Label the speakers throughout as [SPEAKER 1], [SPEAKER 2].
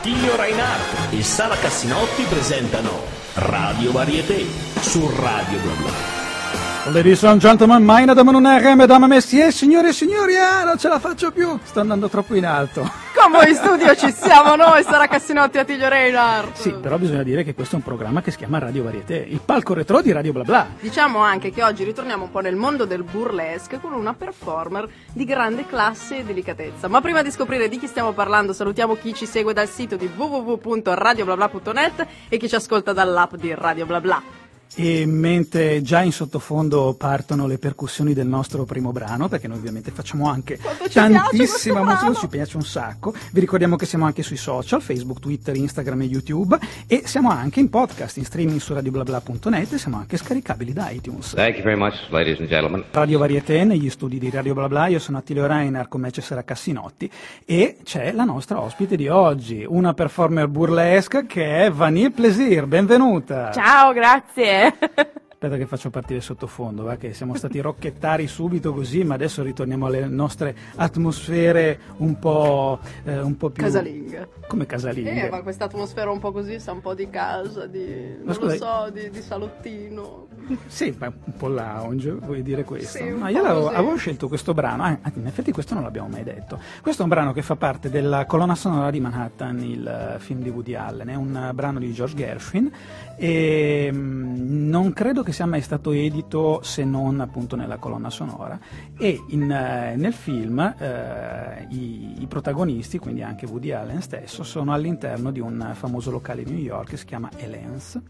[SPEAKER 1] Attilio Reinhardt e Sara Cassinotti presentano Radio Varieté su Radio Bla Bla.
[SPEAKER 2] Ladies and gentlemen, meine Damen und Herren, Mesdames et Messieurs, signore e signori, ah, non ce la faccio più, sto andando troppo in alto.
[SPEAKER 3] Come in studio ci siamo noi, Sara Cassinotti e Attilio Reinhardt.
[SPEAKER 2] Sì, però bisogna dire che questo è un programma che si chiama Radio Varieté, il palco retro di Radio Bla Bla.
[SPEAKER 3] Diciamo anche che oggi ritorniamo un po' nel mondo del burlesque con una performer di grande classe e delicatezza. Ma prima di scoprire di chi stiamo parlando, salutiamo chi ci segue dal sito di www.radioblabla.net e chi ci ascolta dall'app di Radio Bla Bla.
[SPEAKER 2] E mentre già in sottofondo partono le percussioni del nostro primo brano, perché noi ovviamente facciamo anche tantissima musica, ci piace un sacco. Vi ricordiamo che siamo anche sui social, Facebook, Twitter, Instagram e YouTube e siamo anche in podcast, in streaming su radioblabla.net e siamo anche scaricabili da iTunes.
[SPEAKER 4] Thank you very much, ladies and gentlemen.
[SPEAKER 2] Radio Varieté negli studi di Radio Blabla, io sono Attilio Reiner, con me c'è Sera Cassinotti e c'è la nostra ospite di oggi, una performer burlesque che è Vanille Plaisir, benvenuta!
[SPEAKER 3] Ciao, grazie!
[SPEAKER 2] Aspetta che faccio partire sottofondo, va? che siamo stati rocchettari subito così, ma adesso ritorniamo alle nostre atmosfere un po', eh, un po più...
[SPEAKER 3] Casalinghe.
[SPEAKER 2] Come casalinghe?
[SPEAKER 3] Eh, ma questa atmosfera un po' così sa un po' di casa, di, non
[SPEAKER 2] scusa,
[SPEAKER 3] lo so, di, di salottino.
[SPEAKER 2] Sì, ma un po' lounge, vuoi dire questo?
[SPEAKER 3] Sì,
[SPEAKER 2] ma io l'avevo,
[SPEAKER 3] così.
[SPEAKER 2] avevo scelto questo brano, ah, in effetti questo non l'abbiamo mai detto. Questo è un brano che fa parte della colonna sonora di Manhattan, il eh, film di Woody Allen, è un eh, brano di George Gershwin e mm, non credo che sia mai stato edito se non appunto nella colonna sonora e in, eh, nel film eh, i, i protagonisti, quindi anche Woody Allen stesso, sono all'interno di un famoso locale di New York che si chiama Elens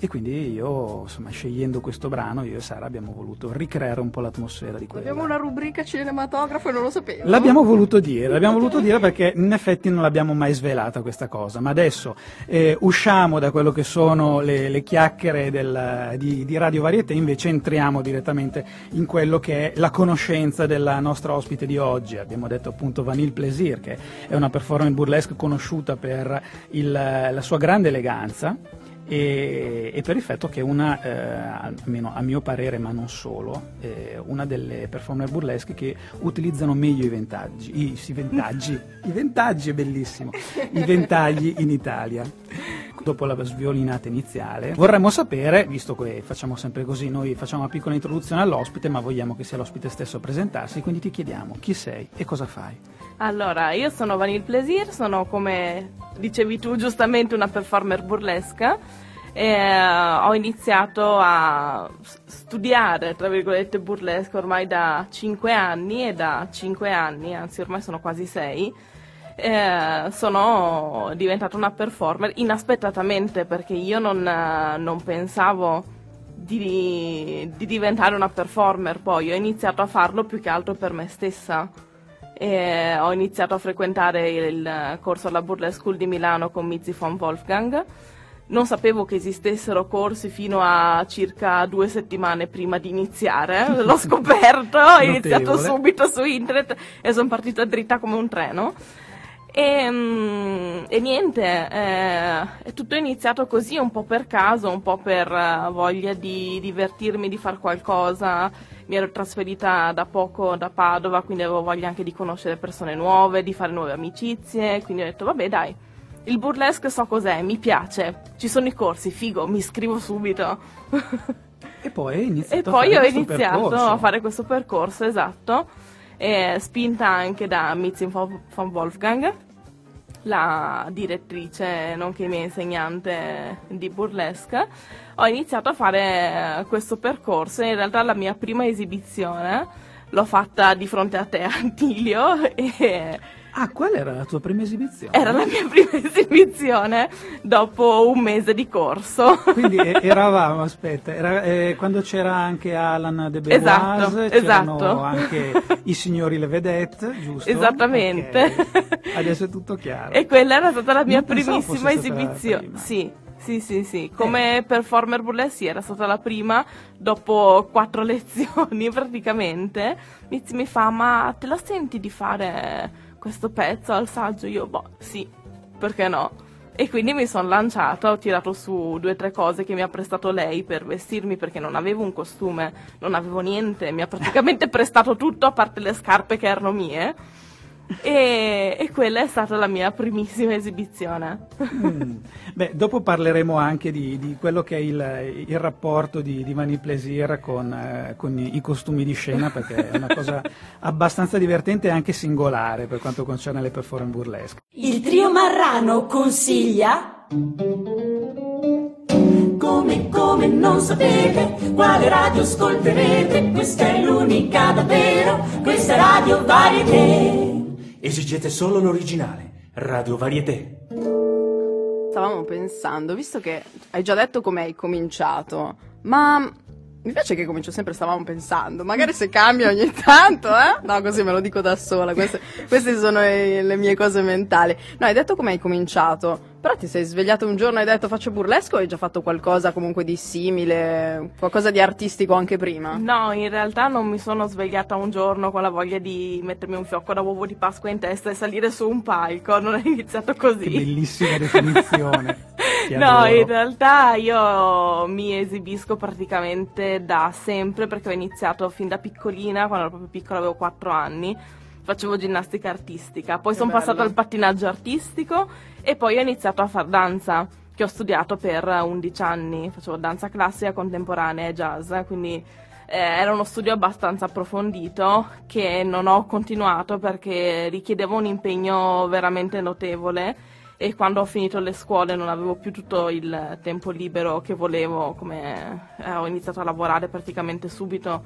[SPEAKER 2] e quindi io, insomma, scegliendo questo brano, io e Sara abbiamo voluto ricreare un po' l'atmosfera di quella.
[SPEAKER 3] Abbiamo una rubrica cinematografo e non lo sapevo.
[SPEAKER 2] L'abbiamo voluto dire, l'abbiamo voluto dire perché in effetti non l'abbiamo mai svelata questa cosa, ma adesso eh, usciamo da quello che sono le, le chiacchiere del- di, di Radio Varieté, invece entriamo direttamente in quello che è la conoscenza della nostra ospite di oggi. Abbiamo detto appunto Vanille Plaisir, che è una performance burlesque conosciuta per il- la sua grande eleganza e, e per il fatto che una, eh, almeno a mio parere, ma non solo, eh, una delle performer burlesche che utilizzano meglio i ventaggi, i, sì, ventaggi, i ventaggi è bellissimo, i ventagli in Italia. Dopo la sviolinata iniziale, vorremmo sapere, visto che facciamo sempre così, noi facciamo una piccola introduzione all'ospite, ma vogliamo che sia l'ospite stesso a presentarsi, quindi ti chiediamo chi sei e cosa fai.
[SPEAKER 5] Allora, io sono Vanille Plaisir, sono come dicevi tu giustamente una performer burlesca. E ho iniziato a studiare, tra virgolette, burlesque ormai da 5 anni e da 5 anni, anzi ormai sono quasi 6, sono diventata una performer inaspettatamente perché io non, eh, non pensavo di, di diventare una performer poi, ho iniziato a farlo più che altro per me stessa. E ho iniziato a frequentare il corso alla Burlesque School di Milano con Mizzi von Wolfgang. Non sapevo che esistessero corsi fino a circa due settimane prima di iniziare. L'ho scoperto, ho iniziato subito su internet e sono partita dritta come un treno. E, mm, e niente, eh, è tutto iniziato così, un po' per caso, un po' per eh, voglia di divertirmi, di fare qualcosa. Mi ero trasferita da poco da Padova, quindi avevo voglia anche di conoscere persone nuove, di fare nuove amicizie. Quindi ho detto, vabbè, dai, il burlesque so cos'è, mi piace, ci sono i corsi, figo, mi iscrivo subito.
[SPEAKER 2] E poi
[SPEAKER 5] E poi ho iniziato
[SPEAKER 2] percorso.
[SPEAKER 5] a fare questo percorso, esatto, eh, spinta anche da Mitzi von von Wolfgang, la direttrice nonché mia insegnante di burlesque. Ho iniziato a fare eh, questo percorso in realtà la mia prima esibizione l'ho fatta di fronte a te, Antilio, e
[SPEAKER 2] Ah, quella era la tua prima esibizione?
[SPEAKER 5] era la mia prima esibizione dopo un mese di corso.
[SPEAKER 2] Quindi eravamo, aspetta, era, eh, quando c'era anche Alan De Benoist,
[SPEAKER 5] Esatto,
[SPEAKER 2] c'erano
[SPEAKER 5] esatto.
[SPEAKER 2] anche i signori Le Vedette, giusto?
[SPEAKER 5] Esattamente.
[SPEAKER 2] Ok. Adesso è tutto chiaro.
[SPEAKER 5] E quella era stata la mia
[SPEAKER 2] Non
[SPEAKER 5] primissima esibizione. Sì, sì, sì, sì. Come performer burlesque era stata la prima dopo quattro lezioni praticamente. Mizzi mi fa, ma te la senti di fare questo pezzo al saggio? Io, boh, sì, perché no? E quindi mi sono lanciata, ho tirato su due o tre cose che mi ha prestato lei per vestirmi perché non avevo un costume, non avevo niente, mi ha praticamente prestato tutto a parte le scarpe che erano mie. E, e quella è stata la mia primissima esibizione.
[SPEAKER 2] Mm. Beh, dopo parleremo anche di, di quello che è il, il rapporto di, di Mani Plaisir con, eh, con i, costumi di scena, perché è una cosa abbastanza divertente e anche singolare per quanto concerne le performance burlesque.
[SPEAKER 6] Il trio Marrano consiglia. Come, come non sapete quale radio ascolterete, questa è l'unica davvero, questa è Radio Varieté.
[SPEAKER 7] Esigete solo l'originale, Radio Varieté.
[SPEAKER 3] Stavamo pensando, visto che hai già detto come hai cominciato, ma mi piace che comincio sempre, stavamo pensando, magari se cambia ogni tanto, eh? No, così me lo dico da sola, queste, queste sono le, le mie cose mentali. No, hai detto come hai cominciato, però ti sei svegliato un giorno e hai detto faccio burlesco o hai già fatto qualcosa comunque di simile, qualcosa di artistico anche prima?
[SPEAKER 5] No, in realtà non mi sono svegliata un giorno con la voglia di mettermi un fiocco da uovo di Pasqua in testa e salire su un palco, non è iniziato così.
[SPEAKER 2] Che bellissima definizione.
[SPEAKER 5] No, in realtà io mi esibisco praticamente da sempre perché ho iniziato fin da piccolina, quando ero proprio piccola, avevo 4 anni, facevo ginnastica artistica, poi
[SPEAKER 3] Che
[SPEAKER 5] sono passata al pattinaggio artistico e poi ho iniziato a far danza, che ho studiato per 11 anni, facevo danza classica, contemporanea e jazz, quindi eh, era uno studio abbastanza approfondito che non ho continuato perché richiedeva un impegno veramente notevole e quando ho finito le scuole non avevo più tutto il tempo libero che volevo, come eh, ho iniziato a lavorare praticamente subito.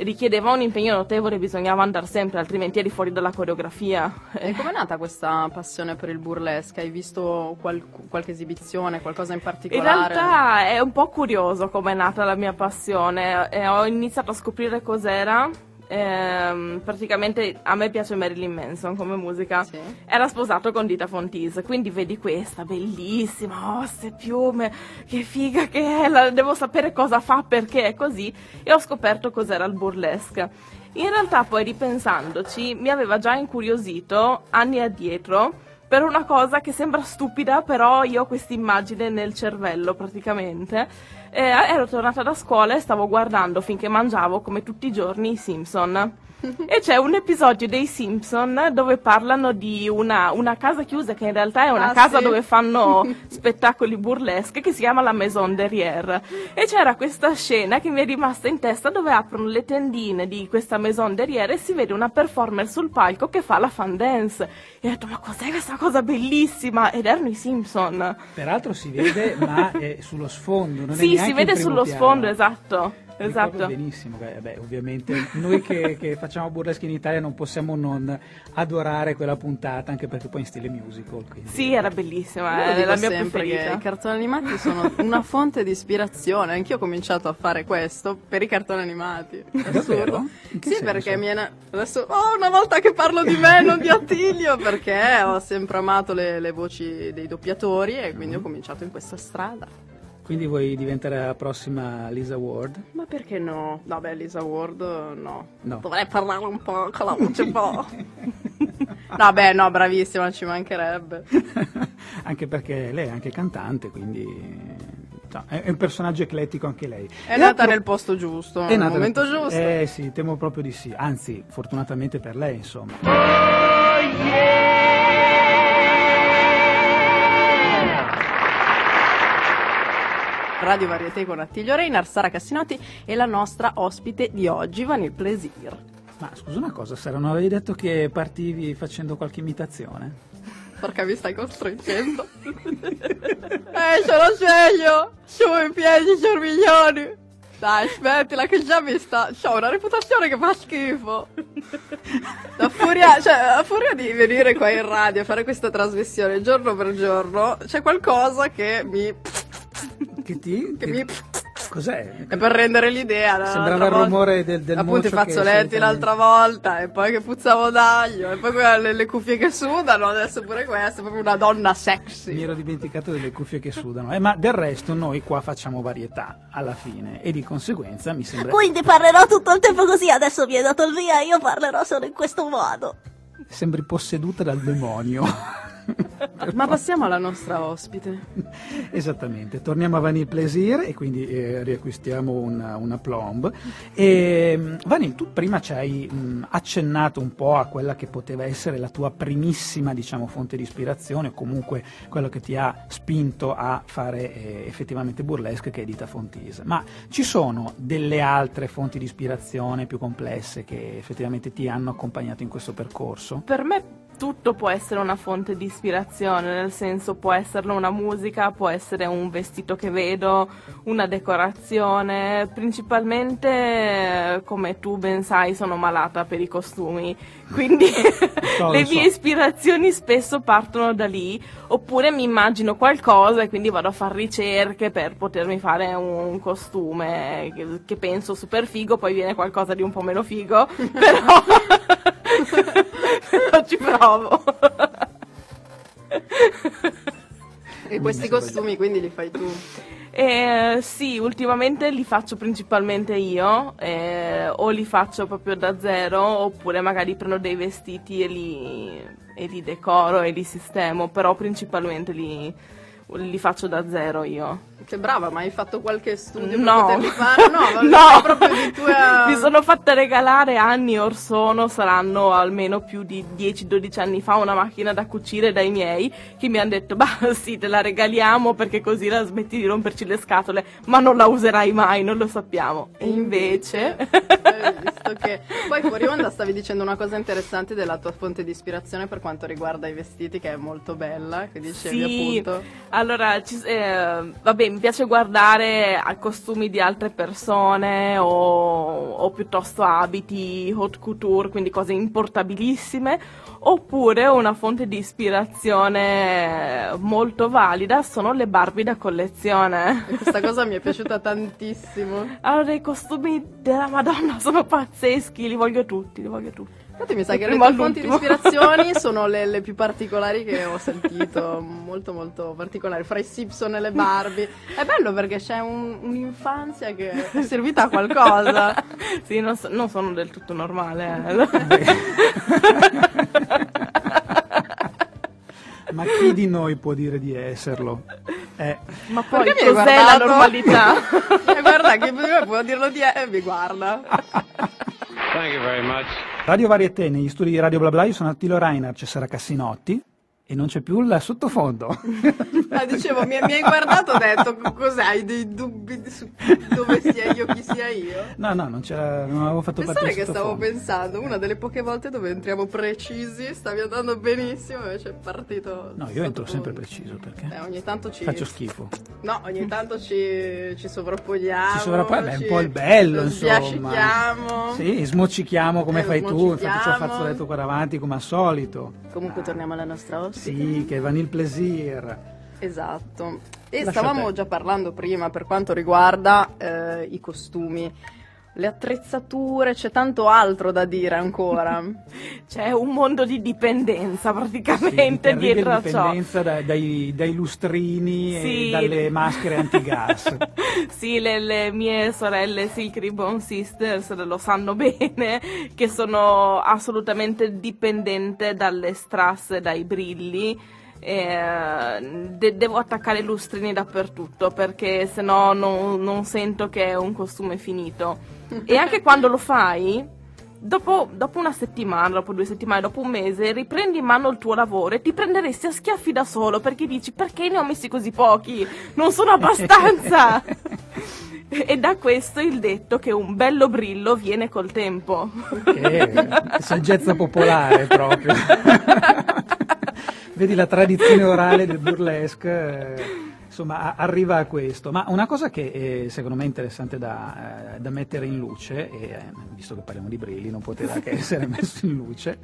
[SPEAKER 5] Richiedeva un impegno notevole, bisognava andare sempre, altrimenti eri fuori dalla coreografia.
[SPEAKER 3] E com'è nata questa passione per il burlesque? Hai visto qual- qualche esibizione, qualcosa in
[SPEAKER 5] In
[SPEAKER 3] particolare?
[SPEAKER 5] realtà è un po' curioso come è nata la mia passione. Eh, ho iniziato a scoprire cos'era. Ehm, praticamente a me piace Marilyn Manson come musica.
[SPEAKER 3] Sì.
[SPEAKER 5] Era sposato con Dita Fontis, quindi vedi questa bellissima, oh, ste piume, che figa che è, la- devo sapere cosa fa, perché è così. E ho scoperto cos'era il burlesque. In realtà poi ripensandoci mi aveva già incuriosito anni addietro per una cosa che sembra stupida, però io ho questa immagine nel cervello praticamente. Eh, ero tornata da scuola e stavo guardando finché mangiavo come tutti i giorni i Simpson. E c'è un episodio dei Simpson dove parlano di una, una casa chiusa che in realtà è una
[SPEAKER 3] Ah,
[SPEAKER 5] casa
[SPEAKER 3] sì.
[SPEAKER 5] dove fanno spettacoli burlesque che si chiama la Maison Derrière. E c'era questa scena che mi è rimasta in testa dove aprono le tendine di questa Maison Derrière e si vede una performer sul palco che fa la fan dance. E ho detto, ma cos'è questa cosa bellissima? Ed erano i Simpson.
[SPEAKER 2] Peraltro si vede, ma è sullo sfondo. Non è
[SPEAKER 5] Sì, si vede sullo
[SPEAKER 2] piano.
[SPEAKER 5] sfondo, esatto. Esatto.
[SPEAKER 2] benissimo, beh, beh, ovviamente noi che, che facciamo burlesque in Italia non possiamo non adorare quella puntata, anche perché poi in stile musical. quindi-
[SPEAKER 5] Sì, era bellissima, è
[SPEAKER 3] dico
[SPEAKER 5] la mia preferita.
[SPEAKER 3] i cartoni animati sono una fonte di ispirazione. Anch'io ho cominciato a fare questo per i cartoni animati. Assurdo. Sì,
[SPEAKER 2] senso?
[SPEAKER 3] perché mi è na- adesso oh, una volta che parlo di me, non di Attilio, perché ho sempre amato le, le voci dei doppiatori e quindi ho cominciato in questa strada.
[SPEAKER 2] Quindi vuoi diventare la prossima Lisa Ward?
[SPEAKER 3] Ma perché no? Vabbè, Lisa Ward no.
[SPEAKER 2] No.
[SPEAKER 3] Dovrei parlare un po' con la voce un po'. Beh, no, bravissima, ci mancherebbe.
[SPEAKER 2] anche perché lei è anche cantante, quindi no, è un personaggio eclettico anche lei.
[SPEAKER 3] È
[SPEAKER 2] E
[SPEAKER 3] nata
[SPEAKER 2] appro-
[SPEAKER 3] nel posto giusto,
[SPEAKER 2] è
[SPEAKER 3] nel momento
[SPEAKER 2] nel-
[SPEAKER 3] giusto.
[SPEAKER 2] Eh sì, temo proprio di sì. Anzi, fortunatamente per lei, insomma.
[SPEAKER 3] Radio Varieté con Attilio Reinar, Sara Cassinotti e la nostra ospite di oggi, Vanil Plesir.
[SPEAKER 2] Ma scusa una cosa, Sara, non avevi detto che partivi facendo qualche imitazione?
[SPEAKER 3] Porca mi stai costringendo. eh, ce lo sveglio! Su in piedi, cerviglioni! Dai, smettila che già mi sta... C'ho una reputazione che fa schifo. La furia, cioè, la furia di venire qua in radio a fare questa trasmissione giorno per giorno, c'è qualcosa che mi...
[SPEAKER 2] Che ti?
[SPEAKER 3] che mi...
[SPEAKER 2] Cos'è?
[SPEAKER 3] È per rendere l'idea.
[SPEAKER 2] Sembrava il rumore del, del
[SPEAKER 3] Appunto i fazzoletti l'altra volta e poi che puzzavo d'aglio e poi quella- le, cuffie che sudano adesso pure questa è proprio una donna sexy
[SPEAKER 2] Mi ero dimenticato delle cuffie che sudano. Eh, ma del resto noi qua facciamo varietà alla fine e di conseguenza mi sembra...
[SPEAKER 8] Quindi parlerò tutto il tempo così, adesso mi hai dato il via, io parlerò solo in questo modo.
[SPEAKER 2] Sembri posseduta dal demonio.
[SPEAKER 3] Ma passiamo alla nostra ospite.
[SPEAKER 2] Esattamente, torniamo a Vanille Plaisir e quindi eh, riacquistiamo una, una plomb. E, mm, Vanille, tu prima ci hai mh, accennato un po' a quella che poteva essere la tua primissima diciamo, fonte di ispirazione o comunque quello che ti ha spinto a fare eh, effettivamente burlesque che è Dita Fontise. Ma ci sono delle altre fonti di ispirazione più complesse che effettivamente ti hanno accompagnato in questo percorso?
[SPEAKER 5] Per me tutto può essere una fonte di ispirazione, nel senso può essere una musica, può essere un vestito che vedo, una decorazione, principalmente come tu ben sai sono malata per i costumi, quindi
[SPEAKER 2] So,
[SPEAKER 5] le mie
[SPEAKER 2] so.
[SPEAKER 5] ispirazioni spesso partono da lì, oppure mi immagino qualcosa e quindi vado a fare ricerche per potermi fare un costume che, che penso super figo, poi viene qualcosa di un po' meno figo, però, però ci provo.
[SPEAKER 3] E questi costumi quindi li fai tu.
[SPEAKER 5] Eh, sì, ultimamente li faccio principalmente io, eh, o li faccio proprio da zero, oppure magari prendo dei vestiti e li, e li decoro e li sistemo, però principalmente li, li faccio da zero io.
[SPEAKER 3] Che brava, ma hai fatto qualche studio
[SPEAKER 5] No.
[SPEAKER 3] per poterli fare? No,
[SPEAKER 5] No.
[SPEAKER 3] proprio di tua...
[SPEAKER 5] Mi sono fatta regalare anni or sono, saranno almeno più di 10-12 anni fa, una macchina da cucire dai miei che mi hanno detto, bah sì, te la regaliamo perché così la smetti di romperci le scatole, ma non la userai mai, non lo sappiamo. E invece...
[SPEAKER 3] Hai visto che... Poi fuori onda stavi dicendo una cosa interessante della tua fonte di ispirazione per quanto riguarda i vestiti, che è molto bella, che dicevi
[SPEAKER 5] Sì,
[SPEAKER 3] appunto.
[SPEAKER 5] allora, ci- eh, vabbè, mi piace guardare a costumi di altre persone o, o piuttosto abiti, haute couture, quindi cose importabilissime, oppure una fonte di ispirazione molto valida sono le Barbie da collezione.
[SPEAKER 3] E questa cosa mi è piaciuta tantissimo.
[SPEAKER 5] Allora, i costumi della Madonna sono pazzeschi, li voglio tutti, li voglio tutti.
[SPEAKER 3] Infatti mi sa che le tue fonti di ispirazioni sono le, le più particolari che ho sentito, molto molto particolari, fra i Simpson e le Barbie. È bello perché c'è un- un'infanzia che è servita a qualcosa.
[SPEAKER 5] Sì, non, non sono del tutto normale. eh.
[SPEAKER 2] Ma chi di noi può dire di esserlo? Eh,
[SPEAKER 5] Ma poi
[SPEAKER 3] Perché
[SPEAKER 5] cos'è la normalità?
[SPEAKER 3] E guarda che prima può dirlo di e mi guarda.
[SPEAKER 4] Thank you very much.
[SPEAKER 2] Radio Varieté, negli studi di Radio Bla Bla, io sono Attilo Reiner, c'è Sara Cassinotti e non c'è più il sottofondo.
[SPEAKER 3] Ah, dicevo, mi, mi hai guardato e ho detto, cos'è? Hai dei dubbi su dove sia io, chi sia io?
[SPEAKER 2] No, no, non, c'era, non avevo fatto
[SPEAKER 3] Pensare
[SPEAKER 2] partire
[SPEAKER 3] che stavo pensando, una delle poche volte dove entriamo precisi, stavi andando benissimo, invece è partito.
[SPEAKER 2] No, io entro sempre preciso
[SPEAKER 3] Eh,
[SPEAKER 2] perché
[SPEAKER 3] ogni tanto ci.
[SPEAKER 2] faccio schifo.
[SPEAKER 3] No, ogni tanto ci, ci sovrapponiamo.
[SPEAKER 2] Ci beh, è un
[SPEAKER 3] ci
[SPEAKER 2] po' il bello, insomma.
[SPEAKER 3] sbiascichiamo.
[SPEAKER 2] Sì, smoccichiamo come
[SPEAKER 3] Eh,
[SPEAKER 2] fai tu, infatti il
[SPEAKER 3] smoccichiamo.
[SPEAKER 2] fazzoletto qua davanti come al solito.
[SPEAKER 3] Comunque torniamo alla nostra ospite.
[SPEAKER 2] Sì, che Vanille Plaisir.
[SPEAKER 3] Esatto. E
[SPEAKER 2] Lascia
[SPEAKER 3] stavamo già parlando prima per quanto riguarda eh, i costumi, le attrezzature, c'è tanto altro da dire ancora.
[SPEAKER 5] C'è un mondo di dipendenza
[SPEAKER 2] Sì,
[SPEAKER 5] praticamente
[SPEAKER 2] terribile
[SPEAKER 5] dietro a ciò.
[SPEAKER 2] dipendenza da- dai, dai lustrini
[SPEAKER 5] Sì.
[SPEAKER 2] e dalle maschere antigas.
[SPEAKER 5] sì, le, le mie sorelle Silk Ribbon Sisters lo sanno bene, che sono assolutamente dipendente dalle strass e dai brilli. Eh, de- devo attaccare lustrini dappertutto perché sennò non, non sento che è un costume finito. E anche quando lo fai, dopo, dopo una settimana, dopo due settimane, dopo un mese, riprendi in mano il tuo lavoro e ti prenderesti a schiaffi da solo perché dici perché ne ho messi così pochi? Non sono abbastanza! e da questo il detto che un bello brillo viene col tempo.
[SPEAKER 2] Che saggezza popolare proprio. Vedi la tradizione orale del burlesque, eh, insomma, arriva a questo. Ma una cosa che eh, secondo me è interessante da, eh, da mettere in luce, e eh, visto che parliamo di brilli, non poteva che essere messo in luce.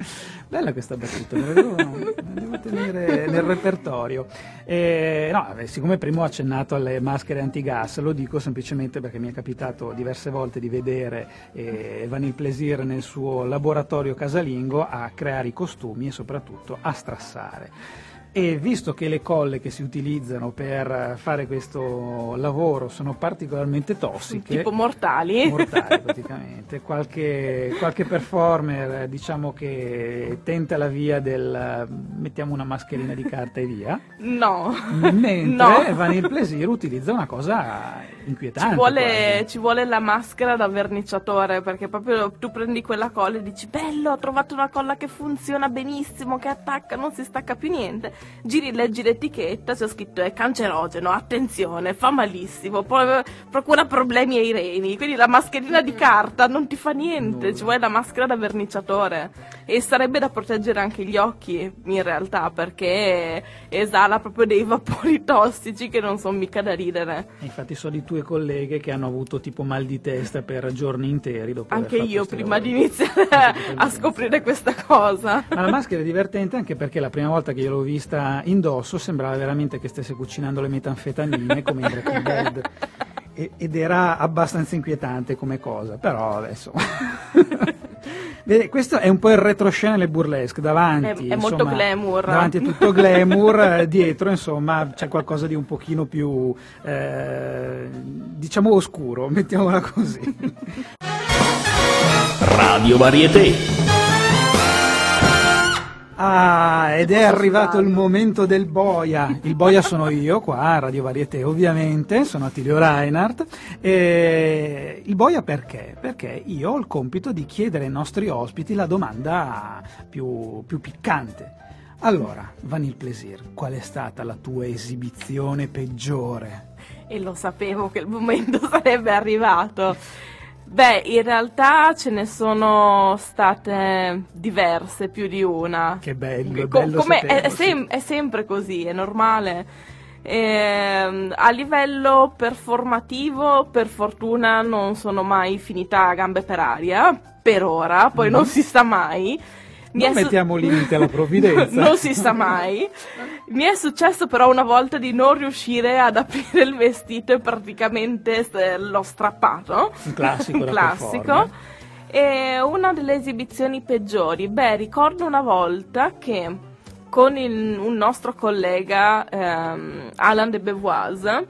[SPEAKER 2] Bella questa battuta, me la devo, me devo tenere nel repertorio. Eh, no, siccome prima ho accennato alle maschere antigas, lo dico semplicemente perché mi è capitato diverse volte di vedere eh, Vanille Plaisir nel suo laboratorio casalingo a creare i costumi e soprattutto a strassare. E visto che le colle che si utilizzano per fare questo lavoro sono particolarmente tossiche,
[SPEAKER 5] Tipo mortali.
[SPEAKER 2] mortali praticamente, qualche, qualche performer diciamo che tenta la via del mettiamo una mascherina di carta e via,
[SPEAKER 5] No.
[SPEAKER 2] mentre
[SPEAKER 5] No.
[SPEAKER 2] Vanille Plaisir utilizza una cosa inquietante.
[SPEAKER 5] Ci vuole, ci vuole la maschera da verniciatore perché proprio tu prendi quella colla e dici bello ho trovato una colla che funziona benissimo che attacca non si stacca più niente. Giri leggi l'etichetta c'è scritto è cancerogeno attenzione fa malissimo poi procura problemi ai reni. Quindi la mascherina di carta non ti fa niente ci vuole la maschera da verniciatore. E sarebbe da proteggere anche gli occhi in realtà perché esala proprio dei vapori tossici che non sono mica da ridere.
[SPEAKER 2] E Infatti sono di tue colleghe che hanno avuto tipo mal di testa per giorni interi dopo
[SPEAKER 5] Anche io prima
[SPEAKER 2] lavori.
[SPEAKER 5] di iniziare a scoprire questa cosa.
[SPEAKER 2] Ma la maschera è divertente anche perché la prima volta che io l'ho vista indosso sembrava veramente che stesse cucinando le metanfetamine come in Breaking Bad. Ed era abbastanza inquietante come cosa, però adesso... Questo è un po' il retroscena nelle burlesque, davanti
[SPEAKER 5] È- è molto
[SPEAKER 2] insomma,
[SPEAKER 5] glamour.
[SPEAKER 2] davanti è tutto glamour, dietro insomma c'è qualcosa di un pochino più eh, diciamo oscuro, mettiamola così.
[SPEAKER 1] Radio Varieté.
[SPEAKER 2] Ah, ed è arrivato il momento del boia. Il boia sono io qua a Radio Varieté, ovviamente, sono Attilio Reinhardt. E il boia perché? Perché io ho il compito di chiedere ai nostri ospiti la domanda più, più piccante. Allora, Vanille Plaisir, qual è stata la tua esibizione peggiore?
[SPEAKER 5] E lo sapevo che il momento sarebbe arrivato. Beh, in realtà ce ne sono state diverse, più di una.
[SPEAKER 2] Che bello, è
[SPEAKER 5] Co-
[SPEAKER 2] bello
[SPEAKER 5] come- è, è sem- è sempre così, è normale. Ehm, a livello performativo, per fortuna, non sono mai finita a gambe per aria, per ora, poi non si sa mai.
[SPEAKER 2] Non
[SPEAKER 5] su-
[SPEAKER 2] mettiamo limite alla provvidenza.
[SPEAKER 5] non si sa mai. Mi è successo però una volta di non riuscire ad aprire il vestito e praticamente l'ho strappato.
[SPEAKER 2] Un classico
[SPEAKER 5] Un classico. E una delle esibizioni peggiori, beh, ricordo una volta che con il- un nostro collega, ehm, Alain de Beauvoise,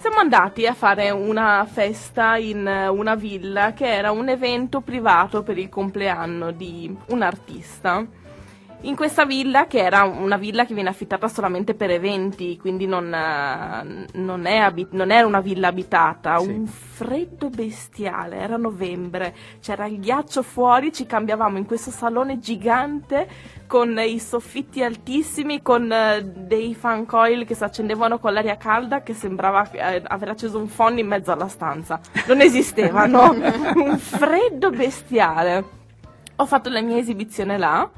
[SPEAKER 5] siamo andati a fare una festa in eh, una villa che era un evento privato per il compleanno di un artista. In questa villa, che era una villa che viene affittata solamente per eventi, quindi non, eh, non è abi- non era una villa abitata,
[SPEAKER 2] Sì.
[SPEAKER 5] un freddo bestiale, era novembre, c'era il ghiaccio fuori, ci cambiavamo in questo salone gigante con i soffitti altissimi, con eh, dei fan coil che si accendevano con l'aria calda che sembrava eh, aver acceso un phon in mezzo alla stanza. Non esistevano, un freddo bestiale. Ho fatto la mia esibizione là.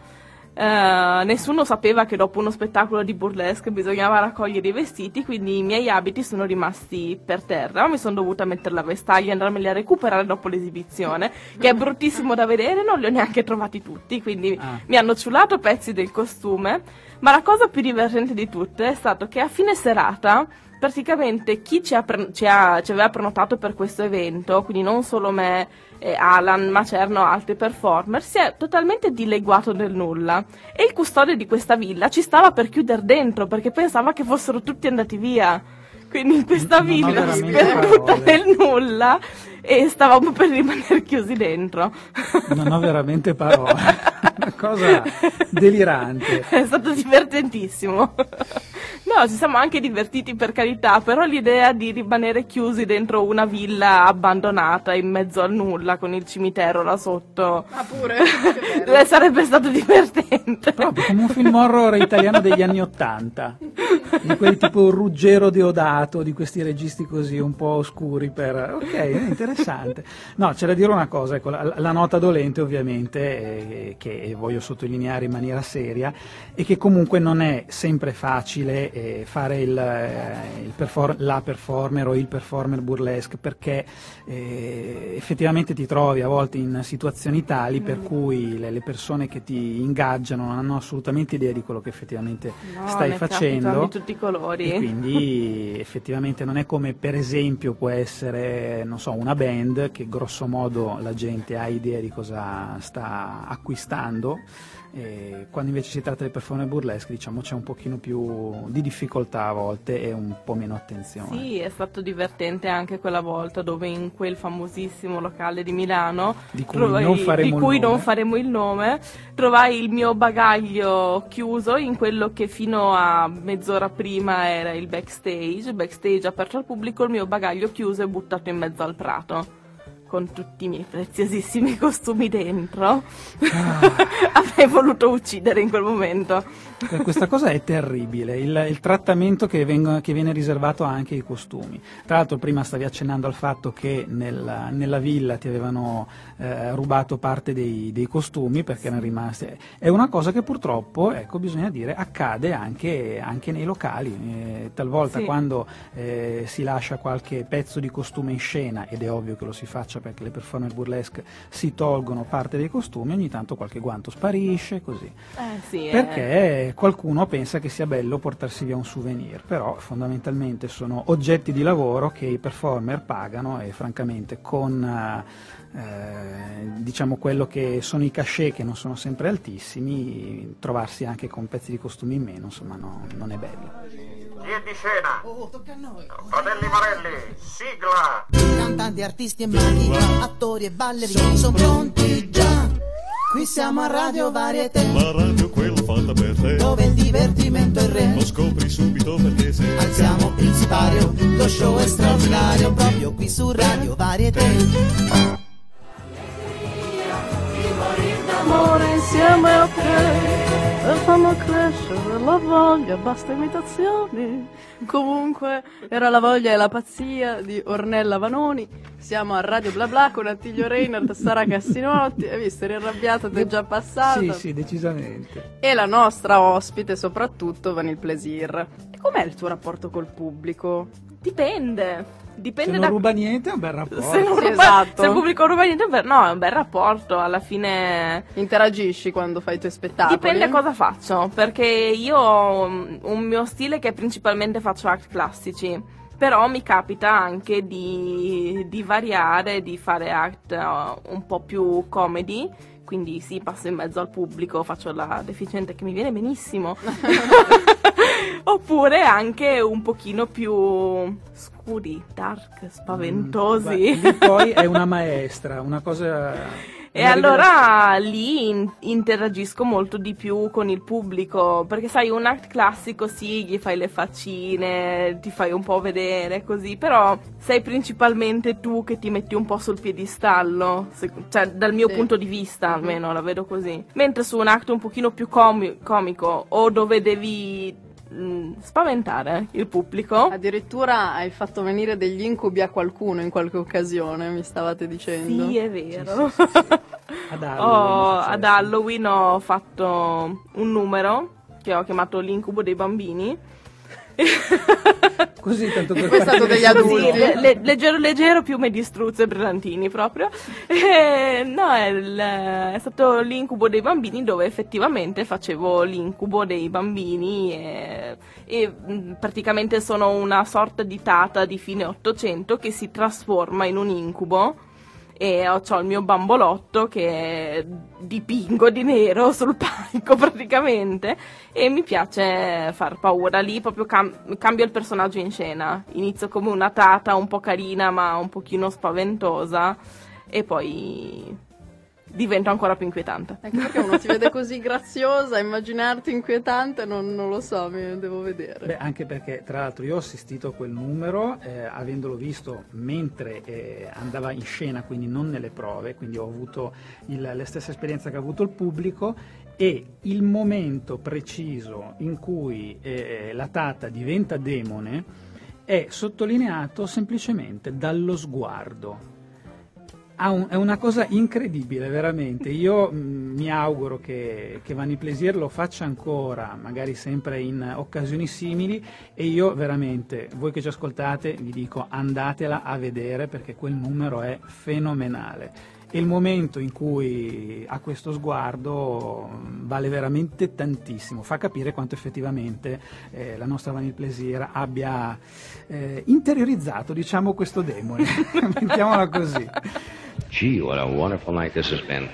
[SPEAKER 5] Eh, nessuno sapeva che dopo uno spettacolo di burlesque bisognava raccogliere i vestiti, quindi i miei abiti sono rimasti per terra. Mi sono dovuta mettere la vestaglia e andarmeli a recuperare dopo l'esibizione, che è bruttissimo da vedere, non li ho neanche trovati tutti, quindi
[SPEAKER 2] Ah.
[SPEAKER 5] mi hanno ciulato pezzi del costume. Ma la cosa più divertente di tutte è stato che a fine serata praticamente chi ci, ha ci ha- ci aveva prenotato per questo evento, quindi non solo me, e Alan, ma c'erano altri performer, si è totalmente dileguato nel nulla. E il custode di questa villa ci stava per chiudere dentro perché pensava che fossero tutti andati via. Quindi in questa villa
[SPEAKER 2] parole.
[SPEAKER 5] nel nulla e stavamo per rimanere chiusi dentro.
[SPEAKER 2] Non ho veramente parole. Una cosa delirante.
[SPEAKER 5] È stato divertentissimo. No, ci siamo anche divertiti per carità, però l'idea di rimanere chiusi dentro una villa abbandonata in mezzo al nulla con il cimitero là sotto
[SPEAKER 3] Ah, pure.
[SPEAKER 5] Sarebbe stato divertente.
[SPEAKER 2] Proprio come un film horror italiano degli anni Ottanta, di quelli tipo Ruggero Deodato, di questi registi così un po' oscuri per... Ok, è interessante. No, c'è da dire una cosa, ecco, la, la nota dolente ovviamente, eh, che voglio sottolineare in maniera seria, è che comunque non è sempre facile eh, fare il, eh, il perfor- la performer o il performer burlesque, perché eh, effettivamente ti trovi a volte in situazioni tali per cui le, le persone che ti ingaggiano non hanno assolutamente idea di quello che effettivamente
[SPEAKER 5] No,
[SPEAKER 2] stai facendo.
[SPEAKER 5] tutti i colori.
[SPEAKER 2] E quindi effettivamente non è come per esempio può essere, non so, una band che grosso modo la gente ha idea di cosa sta acquistando E quando invece si tratta di performance burlesque diciamo c'è un pochino più di difficoltà a volte e un po' meno attenzione.
[SPEAKER 5] Sì, è stato divertente anche quella volta dove in quel famosissimo locale di Milano,
[SPEAKER 2] Di cui
[SPEAKER 5] trovai-
[SPEAKER 2] non faremo
[SPEAKER 5] di
[SPEAKER 2] il
[SPEAKER 5] cui
[SPEAKER 2] nome.
[SPEAKER 5] non faremo il nome, trovai il mio bagaglio chiuso in quello che fino a mezz'ora prima era il backstage, backstage aperto al pubblico, il mio bagaglio chiuso e buttato in mezzo al prato. Con tutti i miei preziosissimi costumi dentro. Avrei voluto uccidere in quel momento.
[SPEAKER 2] Eh, Questa cosa è terribile, il, il trattamento che, vengo- che viene riservato anche ai costumi. Tra l'altro prima stavi accennando al fatto che nella, nella villa ti avevano eh, rubato parte dei, dei costumi perché erano rimasti. È una cosa che purtroppo, ecco, bisogna dire, accade anche, anche nei locali. Eh, talvolta
[SPEAKER 5] Sì.
[SPEAKER 2] quando eh, si lascia qualche pezzo di costume in scena, ed è ovvio che lo si faccia perché le performance burlesque si tolgono parte dei costumi, ogni tanto qualche guanto sparisce, così.
[SPEAKER 5] Eh sì, eh.
[SPEAKER 2] Qualcuno pensa che sia bello portarsi via un souvenir, però fondamentalmente sono oggetti di lavoro che i performer pagano e francamente con eh, diciamo quello che sono i cachet che non sono sempre altissimi, trovarsi anche con pezzi di costumi in meno, insomma no- non è bello.
[SPEAKER 9] È di scena? Fratelli Marelli, sigla!
[SPEAKER 10] Cantanti, artisti e maghi, attori e ballerini sono pronti già. Qui siamo a Radio Varietà,
[SPEAKER 11] La radio quella fatta per te.
[SPEAKER 10] Dove il divertimento è re.
[SPEAKER 11] Lo scopri subito perché sei
[SPEAKER 10] Alziamo il sipario, lo show è straordinario, proprio qui su Radio Varietà.
[SPEAKER 3] Amore insieme a te e fanno crescere la voglia, basta imitazioni. Comunque era la voglia e la pazzia di Ornella Vanoni. Siamo a Radio Bla Bla con Attilio Reinhardt, Sara Cassinotti. Hai visto, eri arrabbiata, ti è già passata.
[SPEAKER 2] Sì, sì, decisamente.
[SPEAKER 3] E la nostra ospite, soprattutto, Vanil Plesir. Com'è il tuo rapporto col pubblico?
[SPEAKER 5] Dipende. Dipende
[SPEAKER 2] Se non
[SPEAKER 5] da
[SPEAKER 2] ruba niente è un bel rapporto.
[SPEAKER 5] se, ruba-
[SPEAKER 3] esatto.
[SPEAKER 5] se il pubblico ruba niente, è un bel- no, è un bel rapporto. Alla fine
[SPEAKER 3] Interagisci quando fai i tuoi spettacoli?
[SPEAKER 5] dipende cosa faccio. Perché io ho un mio stile che principalmente faccio act classici. Però mi capita anche di, di variare, di fare act uh, un po' più comedy. Quindi sì, passo in mezzo al pubblico, faccio la deficiente che mi viene benissimo. Oppure anche un pochino più scuri, dark, spaventosi.
[SPEAKER 2] Guarda, lì poi è una maestra, una cosa...
[SPEAKER 5] E
[SPEAKER 2] una
[SPEAKER 5] allora lì in- interagisco molto di più con il pubblico, perché sai, un act classico sì, gli fai le faccine, ti fai un po' vedere così, però sei principalmente tu che ti metti un po' sul piedistallo, se- cioè dal mio
[SPEAKER 3] Sì.
[SPEAKER 5] punto di vista almeno la vedo così. Mentre su un act un pochino più comi- comico o dove devi mh, spaventare il pubblico,
[SPEAKER 3] Addirittura hai fatto venire degli incubi a qualcuno in qualche occasione, mi stavate dicendo.
[SPEAKER 5] sì è vero.
[SPEAKER 2] Ad Halloween
[SPEAKER 5] Ho-
[SPEAKER 2] è successo.
[SPEAKER 5] ad Halloween ho fatto un numero che ho chiamato l'incubo dei bambini.
[SPEAKER 2] Così tanto per
[SPEAKER 3] Poi è stato degli adulti.
[SPEAKER 5] Le- le- leggero leggero più di struzzo e brillantini proprio. E, no, è, il- è stato l'incubo dei bambini dove effettivamente facevo l'incubo dei bambini e, e, mh, praticamente sono una sorta di tata di fine 800 che si trasforma in un incubo e ho, c'ho il mio bambolotto che dipingo di nero sul palco praticamente. E mi piace far paura. Lì proprio cam- cambio il personaggio in scena. Inizio come una tata un po' carina ma un pochino spaventosa. E poi divento ancora più inquietante
[SPEAKER 3] Anche perché uno ti vede così graziosa, immaginarti inquietante, non, non lo so, mi devo vedere.
[SPEAKER 2] Beh, anche perché tra l'altro io ho assistito a quel numero eh, avendolo visto mentre eh, andava in scena, quindi non nelle prove, quindi ho avuto il- la stessa esperienza che ha avuto il pubblico e il momento preciso in cui eh, la tata diventa demone è sottolineato semplicemente dallo sguardo. Un- è una cosa incredibile, veramente. Io mh, mi auguro che, che Vanni Plesir lo faccia ancora, magari sempre in occasioni simili. E io veramente, voi che ci ascoltate, vi dico andatela a vedere perché quel numero è fenomenale. E il momento in cui ha questo sguardo mh, vale veramente tantissimo, fa capire quanto effettivamente eh, la nostra Vanille Plesir abbia eh, interiorizzato, diciamo, questo demone. Mettiamola così.
[SPEAKER 4] Gee, what a wonderful night this has been.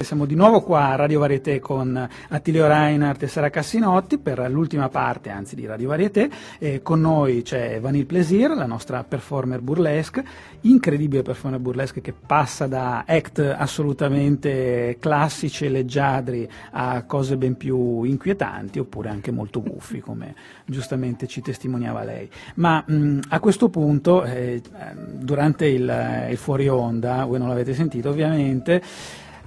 [SPEAKER 2] Siamo di nuovo qua a Radio Varieté con Attilio Reinhardt e Sara Cassinotti per l'ultima parte, anzi di Radio Varieté. E con noi c'è Vanille Plaisir, la nostra performer burlesque, incredibile performer burlesque che passa da act assolutamente classici e leggiadri a cose ben più inquietanti oppure anche molto buffi, come giustamente ci testimoniava lei. Ma mh, a questo punto, eh, durante il, il fuori onda, voi non l'avete sentito ovviamente,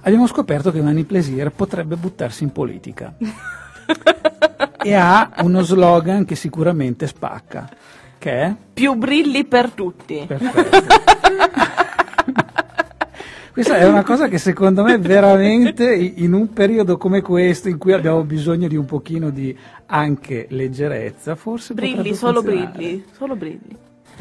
[SPEAKER 2] abbiamo scoperto che Mani Plaisir potrebbe buttarsi in politica. e ha uno slogan che sicuramente spacca, che è?
[SPEAKER 5] Più brilli per tutti.
[SPEAKER 2] Perfetto. Questa è una cosa che secondo me veramente in un periodo come questo in cui abbiamo bisogno di un pochino di anche leggerezza, forse
[SPEAKER 5] brilli, solo brilli, solo brilli.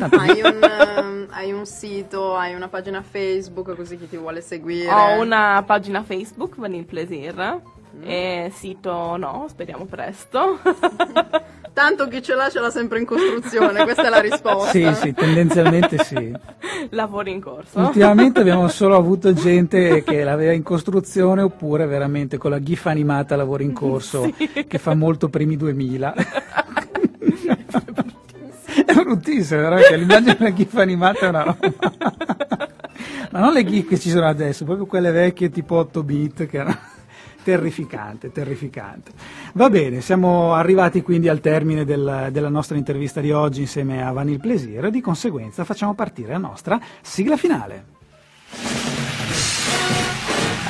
[SPEAKER 3] Hai un, um, hai un, sito, hai una pagina Facebook, così chi ti vuole seguire?
[SPEAKER 5] Ho una pagina Facebook, Vanille Plaisir, mm. e sito no, speriamo presto.
[SPEAKER 3] Tanto chi ce l'ha ce l'ha sempre in costruzione, questa è la risposta.
[SPEAKER 2] Sì, sì, tendenzialmente sì.
[SPEAKER 5] Lavori in corso.
[SPEAKER 2] Ultimamente abbiamo solo avuto gente che l'aveva in costruzione oppure veramente con la GIF animata lavori in corso sì. che fa molto primi 2000. È bruttissimo, veramente. L'immagine della GIF animata è una roba. Ma non le GIF che ci sono adesso, proprio quelle vecchie tipo 8 bit che erano terrificante, terrificante. Va bene, siamo arrivati quindi al termine del, della nostra intervista di oggi insieme a Vanille Plaisir e di conseguenza facciamo partire la nostra sigla finale.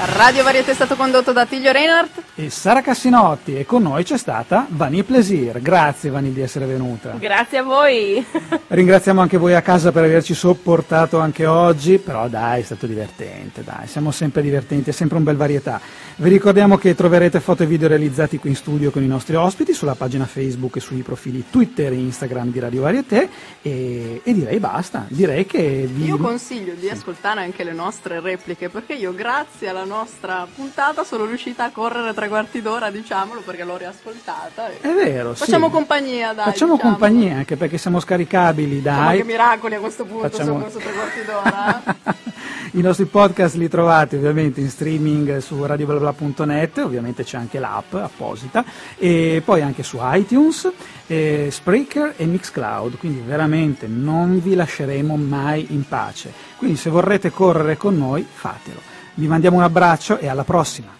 [SPEAKER 3] Radio Varietà è stato condotto da Tiglio Reinhardt
[SPEAKER 2] e Sara Cassinotti e con noi c'è stata Vani Plesir. Grazie Vani di essere venuta.
[SPEAKER 5] Grazie a voi.
[SPEAKER 2] Ringraziamo anche voi a casa per averci sopportato anche oggi, però dai, è stato divertente, dai, siamo sempre divertenti, è sempre un bel varietà. Vi ricordiamo che troverete foto e video realizzati qui in studio con i nostri ospiti sulla pagina Facebook e sui profili Twitter e Instagram di Radio Varieté e, e direi basta, direi che vi...
[SPEAKER 3] Io consiglio di ascoltare anche le nostre repliche perché io grazie alla nostra puntata sono riuscita a correre tre quarti d'ora, diciamolo, perché l'ho riascoltata.
[SPEAKER 2] È vero,
[SPEAKER 3] Facciamo
[SPEAKER 2] sì.
[SPEAKER 3] compagnia, dai.
[SPEAKER 2] Facciamo
[SPEAKER 3] diciamo.
[SPEAKER 2] compagnia, anche perché siamo scaricabili, dai.
[SPEAKER 3] Facciamo che miracoli a questo punto,
[SPEAKER 2] Facciamo...
[SPEAKER 3] corso tre quarti d'ora.
[SPEAKER 2] I nostri podcast li trovate ovviamente in streaming su radioblabla.net, ovviamente c'è anche l'app apposita, e poi anche su iTunes, eh, Spreaker e Mixcloud, quindi veramente non vi lasceremo mai in pace. Quindi se vorrete correre con noi, fatelo. Vi mandiamo un abbraccio e alla prossima!